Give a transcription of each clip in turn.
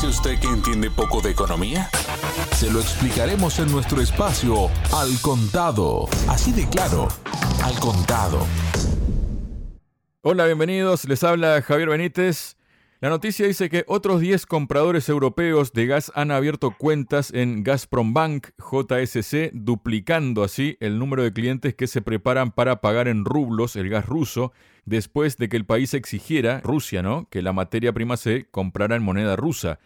dice usted que entiende poco de economía? Se lo explicaremos en nuestro espacio Al Contado. Así de claro, Al Contado. Hola, bienvenidos. Les habla Javier Benítez. La noticia dice que otros 10 compradores europeos de gas han abierto cuentas en Gazprom Bank JSC, duplicando así el número de clientes que se preparan para pagar en rublos el gas ruso, después de que el país exigiera, Rusia, ¿no?, que la materia prima se comprara en moneda rusa.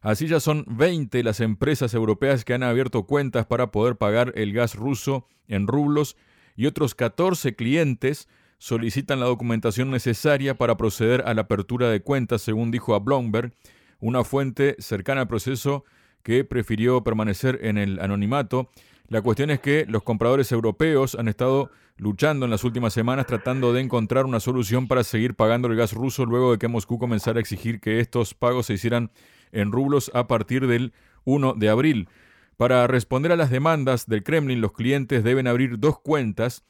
Así ya son 20 las empresas europeas que han abierto cuentas para poder pagar el gas ruso en rublos y otros 14 clientes solicitan la documentación necesaria para proceder a la apertura de cuentas, según dijo a Bloomberg, una fuente cercana al proceso que prefirió permanecer en el anonimato. La cuestión es que los compradores europeos han estado luchando en las últimas semanas tratando de encontrar una solución para seguir pagando el gas ruso luego de que Moscú comenzara a exigir que estos pagos se hicieran en rublos a partir del 1 de abril. Para responder a las demandas del Kremlin, los clientes deben abrir dos cuentas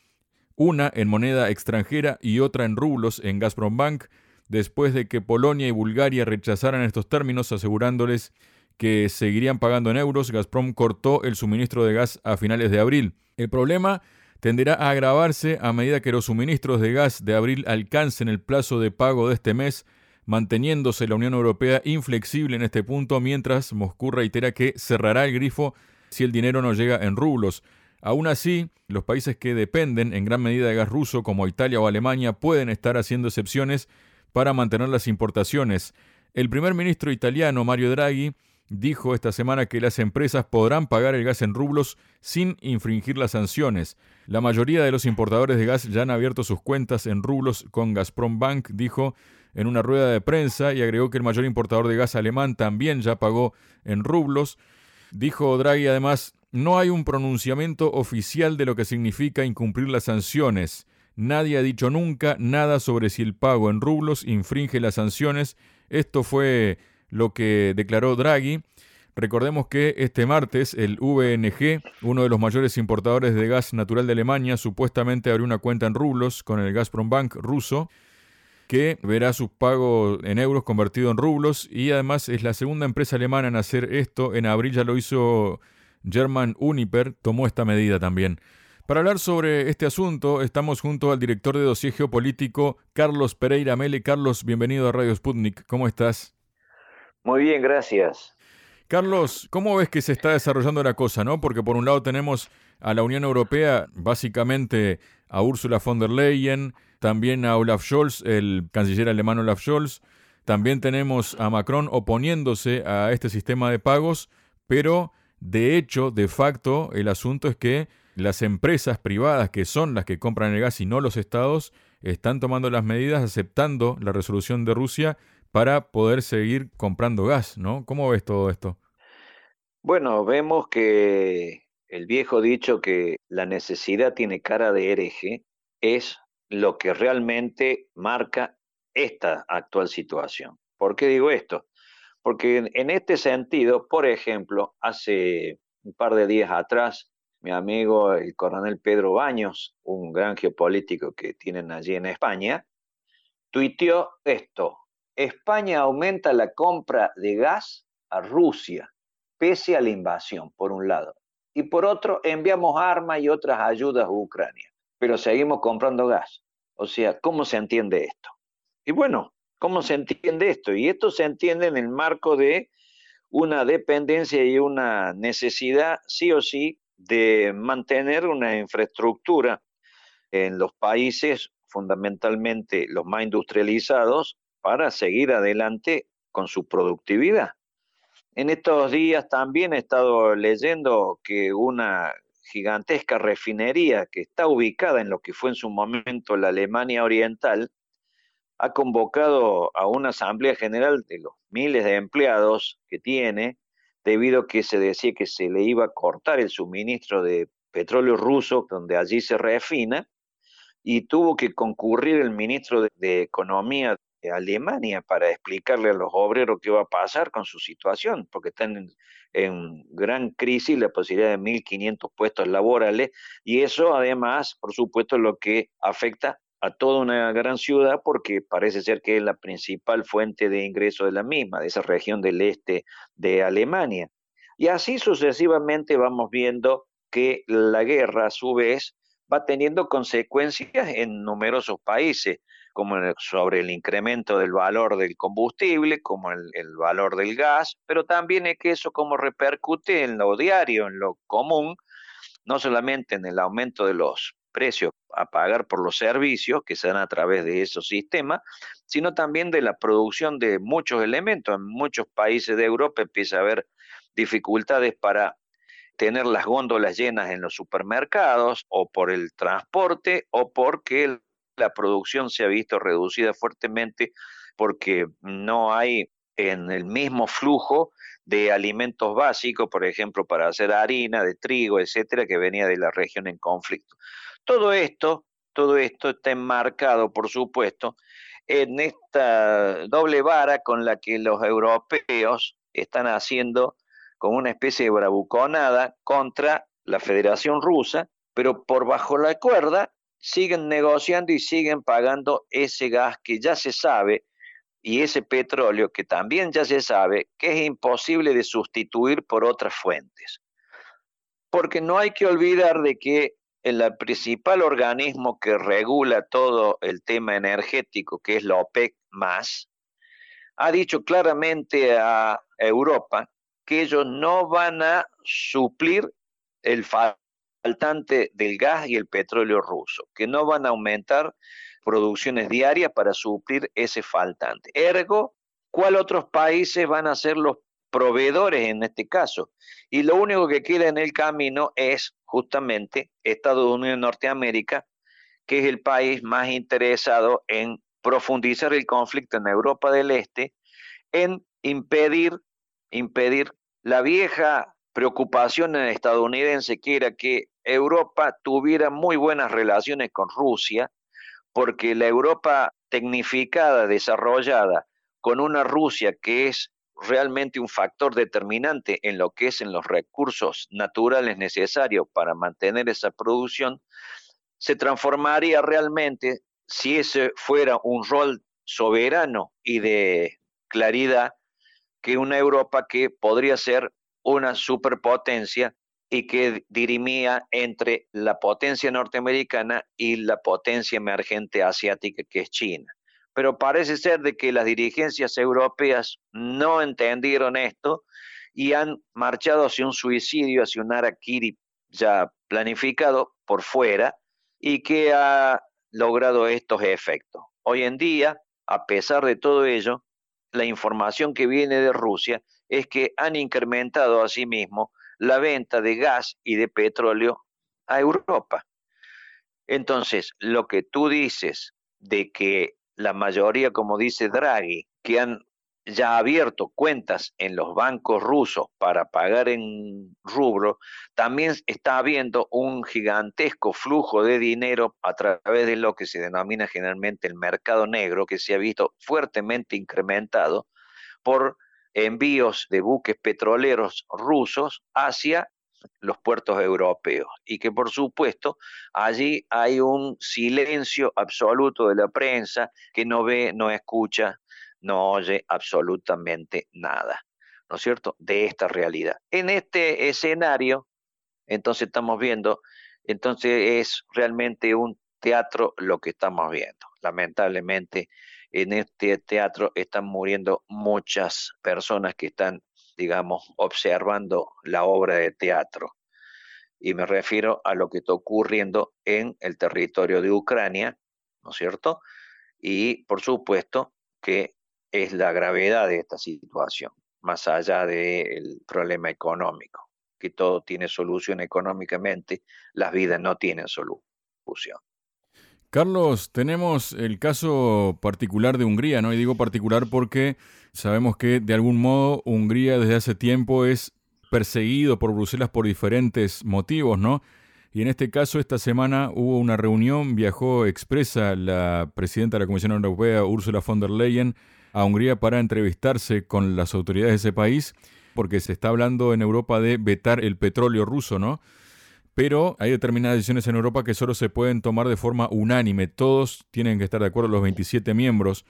una en moneda extranjera y otra en rublos en Gazprom Bank, después de que Polonia y Bulgaria rechazaran estos términos asegurándoles que seguirían pagando en euros, Gazprom cortó el suministro de gas a finales de abril. El problema tenderá a agravarse a medida que los suministros de gas de abril alcancen el plazo de pago de este mes, manteniéndose la Unión Europea inflexible en este punto mientras Moscú reitera que cerrará el grifo si el dinero no llega en rublos. Aún así, los países que dependen en gran medida de gas ruso, como Italia o Alemania, pueden estar haciendo excepciones para mantener las importaciones. El primer ministro italiano, Mario Draghi, dijo esta semana que las empresas podrán pagar el gas en rublos sin infringir las sanciones. La mayoría de los importadores de gas ya han abierto sus cuentas en rublos con Gazprom Bank, dijo en una rueda de prensa y agregó que el mayor importador de gas alemán también ya pagó en rublos. Dijo Draghi además, no hay un pronunciamiento oficial de lo que significa incumplir las sanciones. Nadie ha dicho nunca nada sobre si el pago en rublos infringe las sanciones. Esto fue lo que declaró Draghi. Recordemos que este martes el VNG, uno de los mayores importadores de gas natural de Alemania, supuestamente abrió una cuenta en rublos con el Gazprom Bank ruso, que verá sus pagos en euros convertidos en rublos y además es la segunda empresa alemana en hacer esto. En abril ya lo hizo German Uniper tomó esta medida también. Para hablar sobre este asunto, estamos junto al director de dossier geopolítico, Carlos Pereira Mele. Carlos, bienvenido a Radio Sputnik. ¿Cómo estás? Muy bien, gracias. Carlos, ¿cómo ves que se está desarrollando la cosa, no? Porque por un lado tenemos a la Unión Europea, básicamente a Ursula von der Leyen, también a Olaf Scholz, el canciller alemán Olaf Scholz, también tenemos a Macron oponiéndose a este sistema de pagos, pero de hecho, de facto, el asunto es que las empresas privadas, que son las que compran el gas y no los estados, están tomando las medidas aceptando la resolución de Rusia para poder seguir comprando gas, ¿no? ¿Cómo ves todo esto? Bueno, vemos que el viejo dicho que la necesidad tiene cara de hereje es lo que realmente marca esta actual situación. ¿Por qué digo esto? Porque en este sentido, por ejemplo, hace un par de días atrás, mi amigo el coronel Pedro Baños, un gran geopolítico que tienen allí en España, tuiteó esto, España aumenta la compra de gas a Rusia, pese a la invasión, por un lado. Y por otro, enviamos armas y otras ayudas a Ucrania, pero seguimos comprando gas. O sea, ¿cómo se entiende esto? Y bueno, ¿Cómo se entiende esto? Y esto se entiende en el marco de una dependencia y una necesidad, sí o sí, de mantener una infraestructura en los países, fundamentalmente los más industrializados, para seguir adelante con su productividad. En estos días también he estado leyendo que una gigantesca refinería que está ubicada en lo que fue en su momento la Alemania Oriental, ha convocado a una asamblea general de los miles de empleados que tiene, debido a que se decía que se le iba a cortar el suministro de petróleo ruso, donde allí se refina, y tuvo que concurrir el ministro de, Economía de Alemania para explicarle a los obreros qué va a pasar con su situación, porque están en, en gran crisis la posibilidad de 1.500 puestos laborales, y eso además, por supuesto, lo que afecta a toda una gran ciudad porque parece ser que es la principal fuente de ingreso de la misma, de esa región del este de Alemania. Y así sucesivamente vamos viendo que la guerra a su vez va teniendo consecuencias en numerosos países, como sobre el incremento del valor del combustible, como el, valor del gas, pero también es que eso como repercute en lo diario, en lo común, no solamente en el aumento de los precios a pagar por los servicios que se dan a través de esos sistemas, sino también de la producción de muchos elementos. En muchos países de Europa empieza a haber dificultades para tener las góndolas llenas en los supermercados o por el transporte o porque la producción se ha visto reducida fuertemente porque no hay en el mismo flujo de alimentos básicos, por ejemplo, para hacer harina, de trigo, etcétera, que venía de la región en conflicto. Todo esto, todo esto está enmarcado, por supuesto, en esta doble vara con la que los europeos están haciendo como una especie de bravuconada contra la Federación Rusa, pero por bajo la cuerda siguen negociando y siguen pagando ese gas que ya se sabe y ese petróleo que también ya se sabe que es imposible de sustituir por otras fuentes. Porque no hay que olvidar de que el principal organismo que regula todo el tema energético, que es la OPEC más, ha dicho claramente a Europa que ellos no van a suplir el faltante del gas y el petróleo ruso, que no van a aumentar producciones diarias para suplir ese faltante. Ergo, ¿cuál otros países van a ser los proveedores en este caso? Y lo único que queda en el camino es justamente Estados Unidos y Norteamérica, que es el país más interesado en profundizar el conflicto en Europa del Este, en impedir impedir la vieja preocupación en estadounidense que era que Europa tuviera muy buenas relaciones con Rusia, porque la Europa tecnificada, desarrollada, con una Rusia que es realmente un factor determinante en lo que es en los recursos naturales necesarios para mantener esa producción, se transformaría realmente, si ese fuera un rol soberano y de claridad, que una Europa que podría ser una superpotencia y que dirimía entre la potencia norteamericana y la potencia emergente asiática que es China. Pero parece ser de que las dirigencias europeas no entendieron esto y han marchado hacia un suicidio, hacia un Arakiri ya planificado por fuera y que ha logrado estos efectos. Hoy en día, a pesar de todo ello, la información que viene de Rusia es que han incrementado asimismo la venta de gas y de petróleo a Europa. Entonces, lo que tú dices de que la mayoría, como dice Draghi, que han ya abierto cuentas en los bancos rusos para pagar en rubro, también está habiendo un gigantesco flujo de dinero a través de lo que se denomina generalmente el mercado negro, que se ha visto fuertemente incrementado por envíos de buques petroleros rusos hacia los puertos europeos y que por supuesto allí hay un silencio absoluto de la prensa que no ve, no escucha no oye absolutamente nada, ¿no es cierto?, de esta realidad. En este escenario, entonces estamos viendo, entonces es realmente un teatro lo que estamos viendo. Lamentablemente, en este teatro están muriendo muchas personas que están, digamos, observando la obra de teatro. Y me refiero a lo que está ocurriendo en el territorio de Ucrania, ¿no es cierto? Y por supuesto que es la gravedad de esta situación, más allá del problema económico, que todo tiene solución económicamente, las vidas no tienen solución. Carlos, tenemos el caso particular de Hungría, ¿no? Y digo particular porque sabemos que de algún modo Hungría desde hace tiempo es perseguido por Bruselas por diferentes motivos, ¿no? Y en este caso, esta semana hubo una reunión, viajó expresa la presidenta de la Comisión Europea, Ursula von der Leyen, a Hungría para entrevistarse con las autoridades de ese país, porque se está hablando en Europa de vetar el petróleo ruso, ¿no? Pero hay determinadas decisiones en Europa que solo se pueden tomar de forma unánime. Todos tienen que estar de acuerdo, los 27 miembros.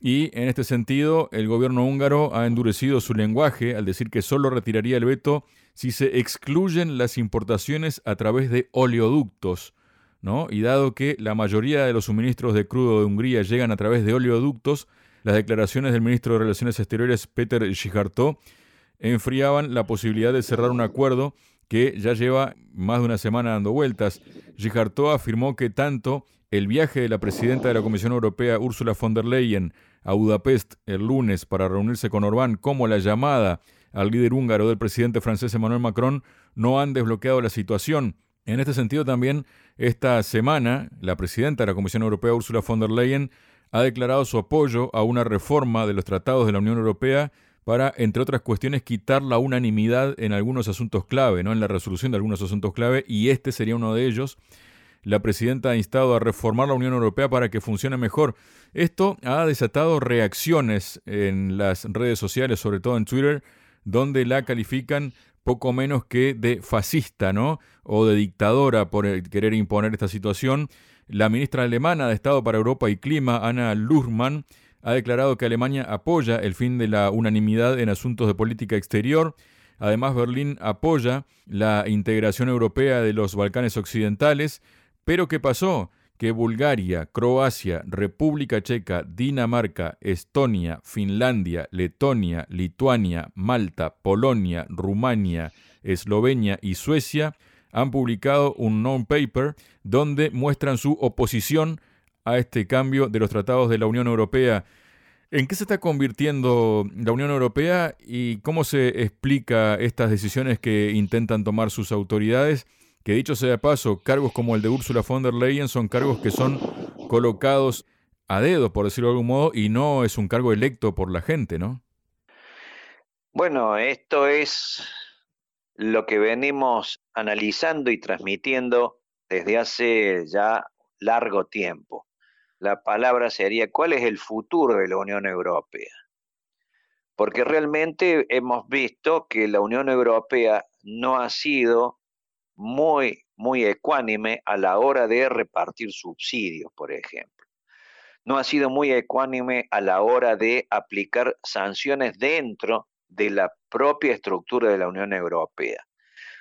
Y en este sentido, el gobierno húngaro ha endurecido su lenguaje al decir que solo retiraría el veto si se excluyen las importaciones a través de oleoductos. ¿no? Y dado que la mayoría de los suministros de crudo de Hungría llegan a través de oleoductos, las declaraciones del ministro de Relaciones Exteriores, Peter Schijartó, enfriaban la posibilidad de cerrar un acuerdo que ya lleva más de una semana dando vueltas. Gijartó afirmó que tanto el viaje de la presidenta de la Comisión Europea, Ursula von der Leyen, a Budapest el lunes para reunirse con Orbán, como la llamada al líder húngaro del presidente francés Emmanuel Macron, no han desbloqueado la situación. En este sentido también, esta semana, la presidenta de la Comisión Europea, Ursula von der Leyen, ha declarado su apoyo a una reforma de los tratados de la Unión Europea para, entre otras cuestiones, quitar la unanimidad en algunos asuntos clave, ¿no? en la resolución de algunos asuntos clave, y este sería uno de ellos. La presidenta ha instado a reformar la Unión Europea para que funcione mejor. Esto ha desatado reacciones en las redes sociales, sobre todo en Twitter, donde la califican poco menos que de fascista, ¿no? O de dictadora por querer imponer esta situación. La ministra alemana de Estado para Europa y Clima, Anna Luhrmann, ha declarado que Alemania apoya el fin de la unanimidad en asuntos de política exterior. Además, Berlín apoya la integración europea de los Balcanes Occidentales. Pero ¿qué pasó? Que Bulgaria, Croacia, República Checa, Dinamarca, Estonia, Finlandia, Letonia, Lituania, Malta, Polonia, Rumania, Eslovenia y Suecia han publicado un non-paper donde muestran su oposición a este cambio de los tratados de la Unión Europea. ¿En qué se está convirtiendo la Unión Europea y cómo se explica estas decisiones que intentan tomar sus autoridades? Que dicho sea de paso, cargos como el de Ursula von der Leyen son cargos que son colocados a dedo, por decirlo de algún modo, y no es un cargo electo por la gente, ¿no? Bueno, esto es lo que venimos analizando y transmitiendo desde hace ya largo tiempo la palabra sería cuál es el futuro de la Unión Europea. Porque realmente hemos visto que la Unión Europea no ha sido muy, muy ecuánime a la hora de repartir subsidios, por ejemplo. No ha sido muy ecuánime a la hora de aplicar sanciones dentro de la propia estructura de la Unión Europea.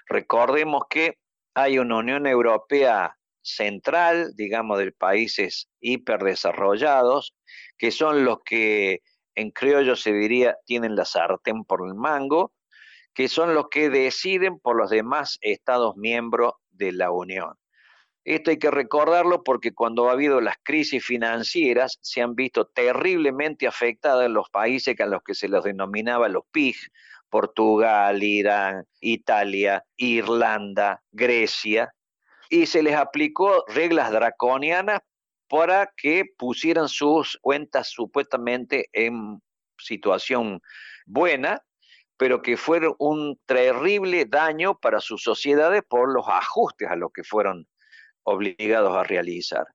Recordemos que hay una Unión Europea central, digamos, de países hiperdesarrollados, que son los que en criollo se diría tienen la sartén por el mango, que son los que deciden por los demás Estados miembros de la Unión. Esto hay que recordarlo porque cuando ha habido las crisis financieras se han visto terriblemente afectadas los países a los que se los denominaba los PIG, Portugal, Irán, Italia, Irlanda, Grecia, y se les aplicó reglas draconianas para que pusieran sus cuentas supuestamente en situación buena, pero que fueron un terrible daño para sus sociedades por los ajustes a los que fueron obligados a realizar.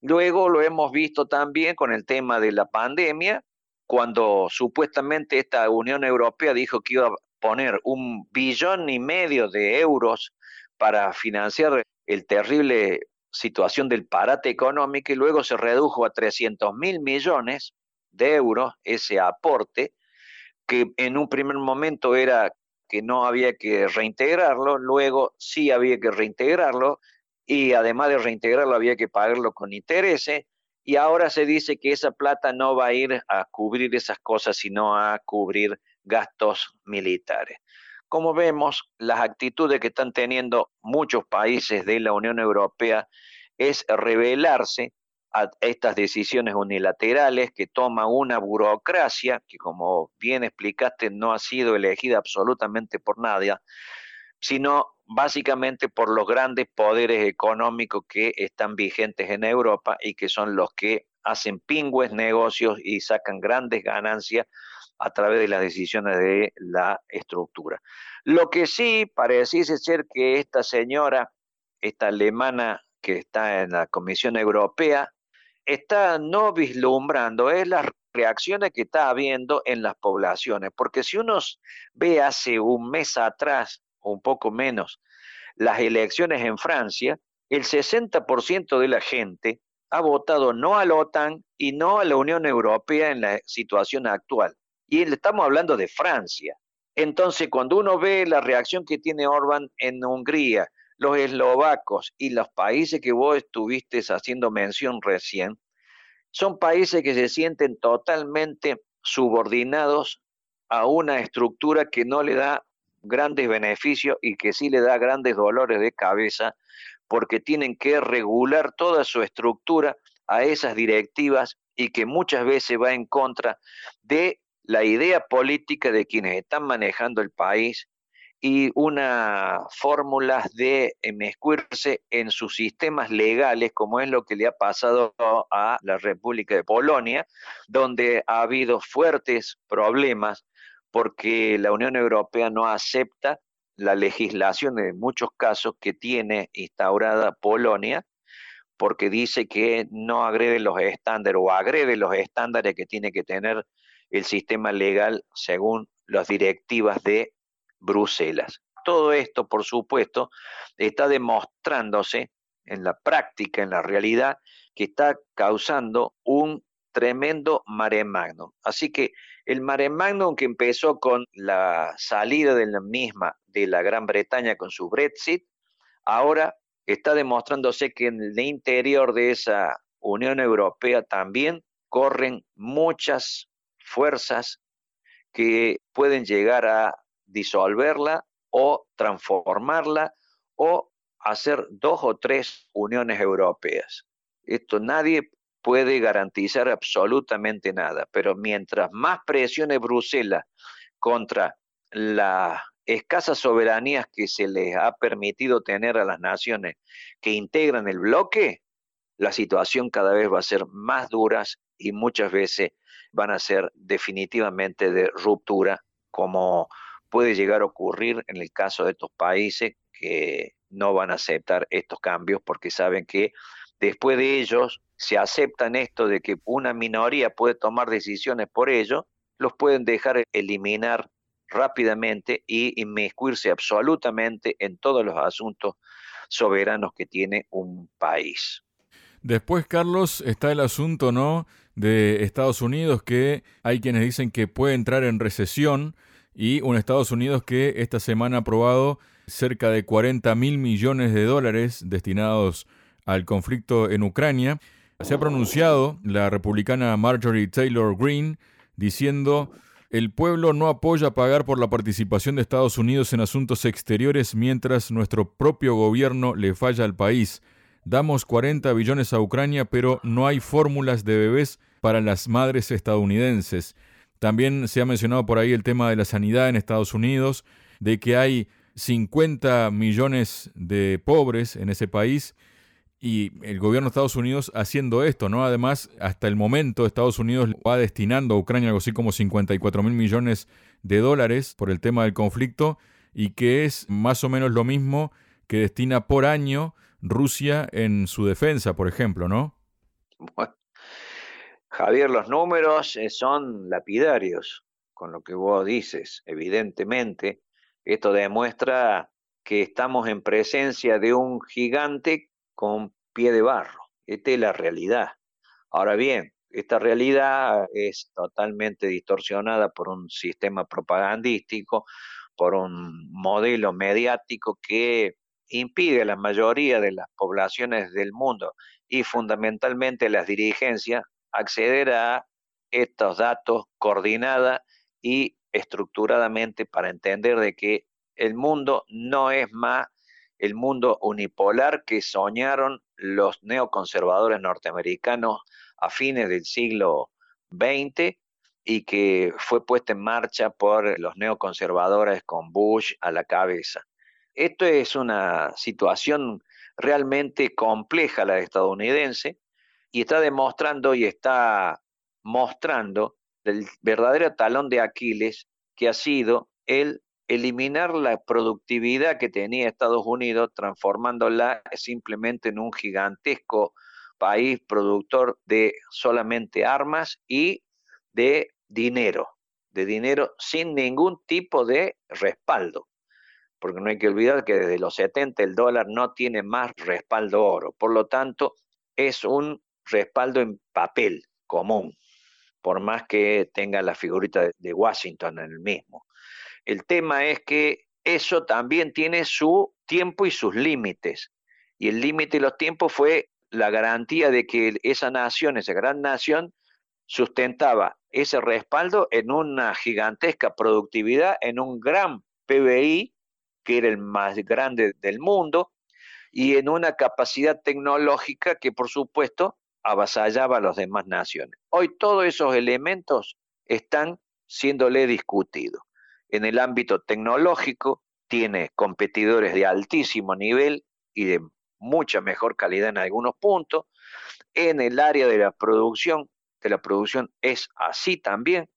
Luego lo hemos visto también con el tema de la pandemia, cuando supuestamente esta Unión Europea dijo que iba a poner un billón y medio de euros para financiar el terrible situación del parate económico y luego se redujo a 300 mil millones de euros ese aporte, que en un primer momento era que no había que reintegrarlo, luego sí había que reintegrarlo y además de reintegrarlo había que pagarlo con intereses y ahora se dice que esa plata no va a ir a cubrir esas cosas, sino a cubrir gastos militares. Como vemos, las actitudes que están teniendo muchos países de la Unión Europea es revelarse a estas decisiones unilaterales que toma una burocracia que, como bien explicaste, no ha sido elegida absolutamente por nadie, sino básicamente por los grandes poderes económicos que están vigentes en Europa y que son los que hacen pingües negocios y sacan grandes ganancias a través de las decisiones de la estructura. Lo que sí pareciese ser que esta señora, esta alemana que está en la Comisión Europea, está no vislumbrando es las reacciones que está habiendo en las poblaciones, porque si uno ve hace un mes atrás, o un poco menos, las elecciones en Francia, el 60% de la gente ha votado no a la OTAN y no a la Unión Europea en la situación actual. Y estamos hablando de Francia. Entonces, cuando uno ve la reacción que tiene Orbán en Hungría, los eslovacos y los países que vos estuviste haciendo mención recién, son países que se sienten totalmente subordinados a una estructura que no le da grandes beneficios y que sí le da grandes dolores de cabeza porque tienen que regular toda su estructura a esas directivas y que muchas veces va en contra de la idea política de quienes están manejando el país y una fórmula de enmescuirse en sus sistemas legales, como es lo que le ha pasado a la República de Polonia, donde ha habido fuertes problemas porque la Unión Europea no acepta la legislación en muchos casos que tiene instaurada Polonia, porque dice que no agrede los estándares o agrede los estándares que tiene que tener el sistema legal según las directivas de Bruselas. Todo esto, por supuesto, está demostrándose en la práctica, en la realidad, que está causando un tremendo mare magnum. Así que el mare magnum que empezó con la salida de la misma de la Gran Bretaña con su Brexit, ahora está demostrándose que en el interior de esa Unión Europea también corren muchas fuerzas que pueden llegar a disolverla o transformarla o hacer dos o tres uniones europeas. Esto nadie puede garantizar absolutamente nada, pero mientras más presione Bruselas contra las escasas soberanías que se les ha permitido tener a las naciones que integran el bloque, la situación cada vez va a ser más dura y muchas veces van a ser definitivamente de ruptura, como puede llegar a ocurrir en el caso de estos países que no van a aceptar estos cambios porque saben que después de ellos se aceptan esto de que una minoría puede tomar decisiones por ellos, los pueden dejar eliminar rápidamente y inmiscuirse absolutamente en todos los asuntos soberanos que tiene un país. Después, Carlos, está el asunto, ¿no? De Estados Unidos que hay quienes dicen que puede entrar en recesión y un Estados Unidos que esta semana ha aprobado cerca de 40 mil millones de dólares destinados al conflicto en Ucrania se ha pronunciado la republicana Marjorie Taylor Greene diciendo el pueblo no apoya pagar por la participación de Estados Unidos en asuntos exteriores mientras nuestro propio gobierno le falla al país. Damos 40 billones a Ucrania, pero no hay fórmulas de bebés para las madres estadounidenses. También se ha mencionado por ahí el tema de la sanidad en Estados Unidos, de que hay 50 millones de pobres en ese país y el gobierno de Estados Unidos haciendo esto, ¿no? Además, hasta el momento Estados Unidos va destinando a Ucrania algo así como 54 mil millones de dólares por el tema del conflicto y que es más o menos lo mismo que destina por año Rusia en su defensa, por ejemplo, ¿no? Javier, los números eh, son lapidarios con lo que vos dices, evidentemente. Esto demuestra que estamos en presencia de un gigante con pie de barro. Esta es la realidad. Ahora bien, esta realidad es totalmente distorsionada por un sistema propagandístico, por un modelo mediático que impide a la mayoría de las poblaciones del mundo y fundamentalmente las dirigencias acceder a estos datos coordinada y estructuradamente para entender de que el mundo no es más el mundo unipolar que soñaron los neoconservadores norteamericanos a fines del siglo XX y que fue puesta en marcha por los neoconservadores con Bush a la cabeza. Esto es una situación realmente compleja la estadounidense y está demostrando y está mostrando el verdadero talón de Aquiles que ha sido el eliminar la productividad que tenía Estados Unidos, transformándola simplemente en un gigantesco país productor de solamente armas y de dinero, de dinero sin ningún tipo de respaldo. Porque no hay que olvidar que desde los 70 el dólar no tiene más respaldo oro, por lo tanto es un respaldo en papel común, por más que tenga la figurita de Washington en el mismo. El tema es que eso también tiene su tiempo y sus límites. Y el límite y los tiempos fue la garantía de que esa nación, esa gran nación, sustentaba ese respaldo en una gigantesca productividad, en un gran PBI, que era el más grande del mundo, y en una capacidad tecnológica que, por supuesto, avasallaba a las demás naciones. Hoy todos esos elementos están siéndole discutidos. En el ámbito tecnológico tiene competidores de altísimo nivel y de mucha mejor calidad en algunos puntos. En el área de la producción, de la producción es así también.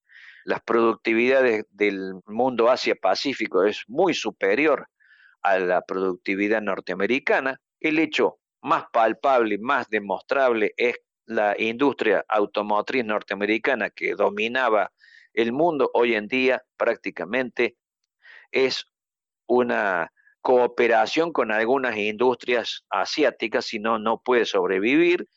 Las productividades del mundo Asia-Pacífico es muy superior a la productividad norteamericana. El hecho más palpable más demostrable es la industria automotriz norteamericana que dominaba el mundo hoy en día prácticamente es una cooperación con algunas industrias asiáticas, si no, no puede sobrevivir.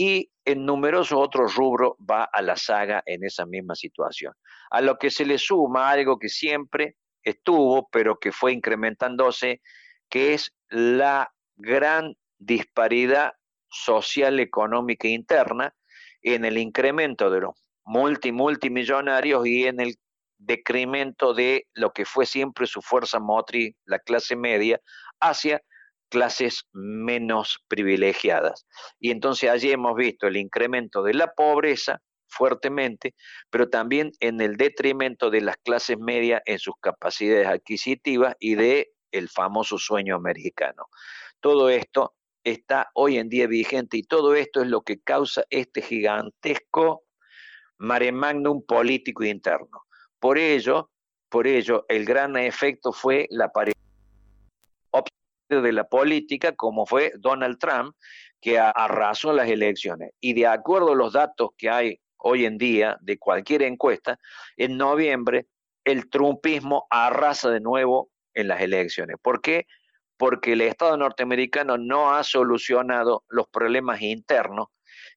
Y en numerosos otros rubros va a la saga en esa misma situación. A lo que se le suma algo que siempre estuvo, pero que fue incrementándose, que es la gran disparidad social, económica interna en el incremento de los multi, multimillonarios y en el decremento de lo que fue siempre su fuerza motriz, la clase media, hacia clases menos privilegiadas. Y entonces allí hemos visto el incremento de la pobreza fuertemente, pero también en el detrimento de las clases medias en sus capacidades adquisitivas y de el famoso sueño americano. Todo esto está hoy en día vigente y todo esto es lo que causa este gigantesco mare magnum político interno. Por ello, por ello, el gran efecto fue la aparición de la política, como fue Donald Trump, que arrasó las elecciones. Y de acuerdo a los datos que hay hoy en día de cualquier encuesta, en noviembre el trumpismo arrasa de nuevo en las elecciones. ¿Por qué? Porque el Estado norteamericano no ha solucionado los problemas internos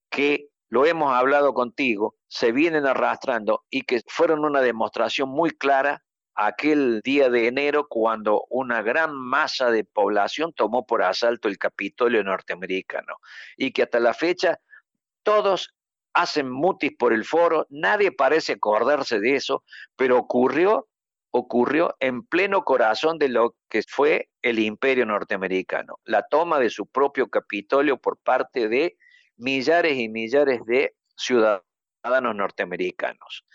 que lo hemos hablado contigo, se vienen arrastrando y que fueron una demostración muy clara aquel día de enero cuando una gran masa de población tomó por asalto el Capitolio norteamericano y que hasta la fecha todos hacen mutis por el foro, nadie parece acordarse de eso, pero ocurrió ocurrió en pleno corazón de lo que fue el imperio norteamericano, la toma de su propio Capitolio por parte de millares y millares de ciudadanos norteamericanos.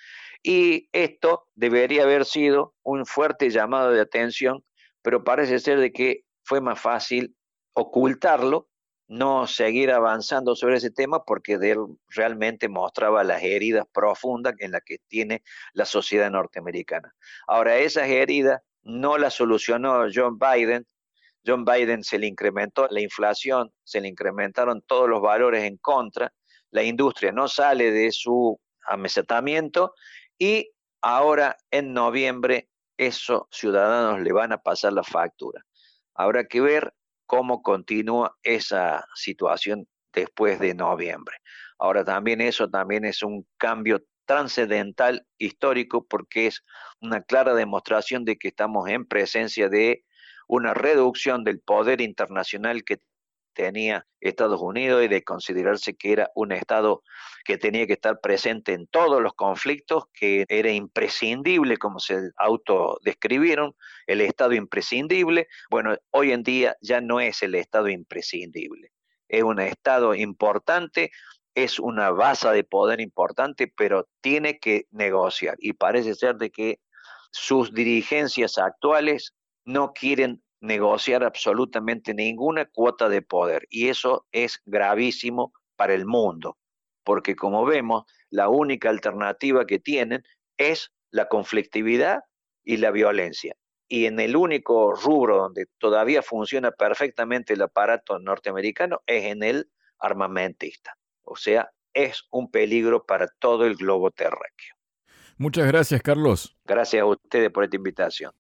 Y esto debería haber sido un fuerte llamado de atención, pero parece ser de que fue más fácil ocultarlo, no seguir avanzando sobre ese tema porque realmente mostraba las heridas profundas en las que tiene la sociedad norteamericana. Ahora, esas heridas no las solucionó John Biden John Biden se le incrementó la inflación, se le incrementaron todos los valores en contra, la industria no sale de su amesetamiento y ahora en noviembre esos ciudadanos le van a pasar la factura. Habrá que ver cómo continúa esa situación después de noviembre. Ahora también eso también es un cambio trascendental histórico porque es una clara demostración de que estamos en presencia de una reducción del poder internacional que tenía Estados Unidos y de considerarse que era un Estado que tenía que estar presente en todos los conflictos, que era imprescindible, como se autodescribieron, el Estado imprescindible. Bueno, hoy en día ya no es el Estado imprescindible, es un Estado importante, es una base de poder importante, pero tiene que negociar y parece ser de que sus dirigencias actuales no quieren negociar absolutamente ninguna cuota de poder y eso es gravísimo para el mundo, porque como vemos, la única alternativa que tienen es la conflictividad y la violencia. Y en el único rubro donde todavía funciona perfectamente el aparato norteamericano es en el armamentista. O sea, es un peligro para todo el globo terráqueo. Muchas gracias, Carlos. Gracias a ustedes por esta invitación.